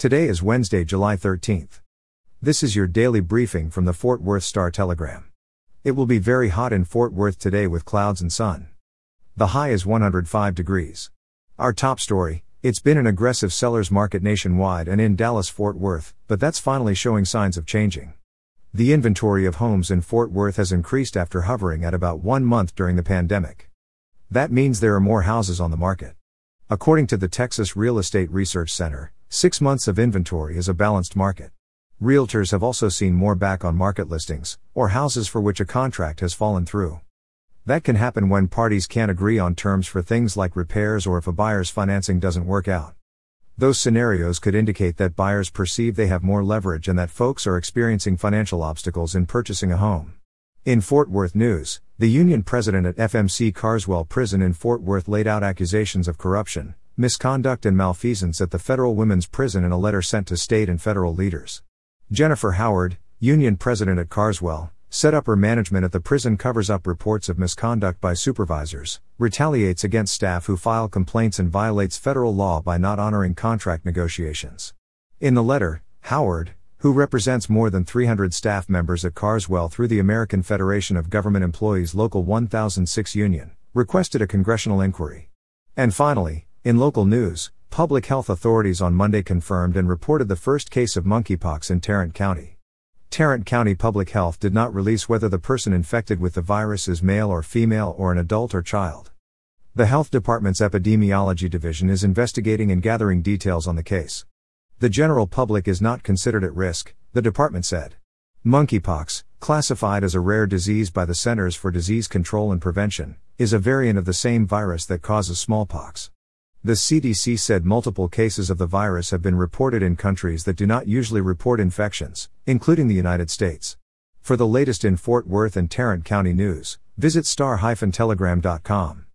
Today is Wednesday, July 13th. This is your daily briefing from the Fort Worth Star Telegram. It will be very hot in Fort Worth today with clouds and sun. The high is 105 degrees. Our top story it's been an aggressive seller's market nationwide and in Dallas Fort Worth, but that's finally showing signs of changing. The inventory of homes in Fort Worth has increased after hovering at about one month during the pandemic. That means there are more houses on the market. According to the Texas Real Estate Research Center, Six months of inventory is a balanced market. Realtors have also seen more back on market listings, or houses for which a contract has fallen through. That can happen when parties can't agree on terms for things like repairs or if a buyer's financing doesn't work out. Those scenarios could indicate that buyers perceive they have more leverage and that folks are experiencing financial obstacles in purchasing a home. In Fort Worth News, the union president at FMC Carswell Prison in Fort Worth laid out accusations of corruption, misconduct and malfeasance at the federal women's prison in a letter sent to state and federal leaders. Jennifer Howard, union president at Carswell, set up her management at the prison covers up reports of misconduct by supervisors, retaliates against staff who file complaints and violates federal law by not honoring contract negotiations. In the letter, Howard, who represents more than 300 staff members at Carswell through the American Federation of Government Employees Local 1006 Union, requested a congressional inquiry. And finally, in local news, public health authorities on Monday confirmed and reported the first case of monkeypox in Tarrant County. Tarrant County Public Health did not release whether the person infected with the virus is male or female or an adult or child. The Health Department's Epidemiology Division is investigating and gathering details on the case. The general public is not considered at risk, the department said. Monkeypox, classified as a rare disease by the Centers for Disease Control and Prevention, is a variant of the same virus that causes smallpox. The CDC said multiple cases of the virus have been reported in countries that do not usually report infections, including the United States. For the latest in Fort Worth and Tarrant County news, visit star-telegram.com.